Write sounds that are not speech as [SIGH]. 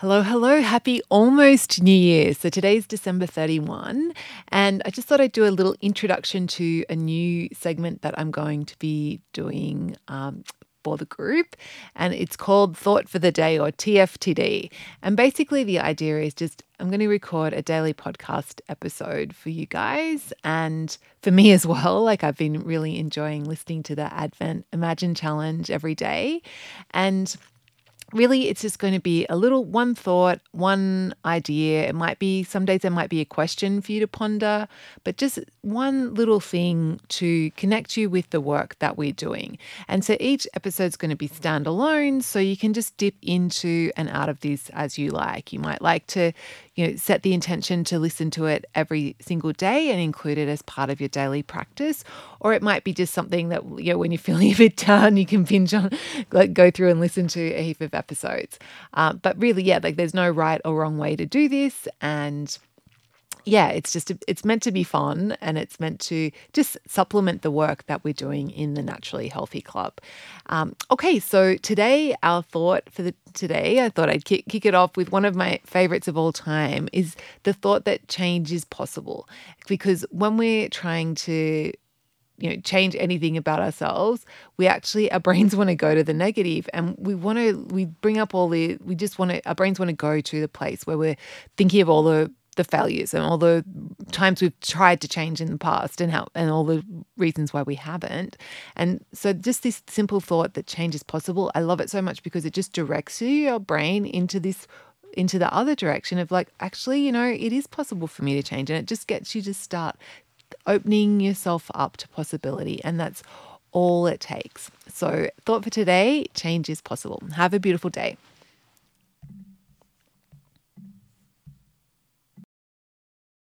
Hello, hello. Happy almost New Year. So today's December 31, and I just thought I'd do a little introduction to a new segment that I'm going to be doing um, for the group, and it's called Thought for the Day or TFTD. And basically, the idea is just I'm going to record a daily podcast episode for you guys and for me as well. Like, I've been really enjoying listening to the Advent Imagine Challenge every day. And really it's just going to be a little one thought, one idea. It might be some days there might be a question for you to ponder, but just one little thing to connect you with the work that we're doing. And so each episode is going to be standalone, so you can just dip into and out of this as you like. You might like to, you know, set the intention to listen to it every single day and include it as part of your daily practice, or it might be just something that you know when you're [LAUGHS] feeling a bit down, you can binge on, like go through and listen to a heap of episodes. Um, but really, yeah, like there's no right or wrong way to do this, and yeah, it's just a, it's meant to be fun and it's meant to just supplement the work that we're doing in the Naturally Healthy Club. Um, okay, so today our thought for the today, I thought I'd kick, kick it off with one of my favorites of all time is the thought that change is possible because when we're trying to you know change anything about ourselves we actually our brains [LAUGHS] want to go to the negative and we want to we bring up all the we just want to our brains want to go to the place where we're thinking of all the the failures and all the times we've tried to change in the past and how and all the reasons why we haven't and so just this simple thought that change is possible i love it so much because it just directs you, your brain into this into the other direction of like actually you know it is possible for me to change and it just gets you to start opening yourself up to possibility. And that's all it takes. So, thought for today change is possible. Have a beautiful day.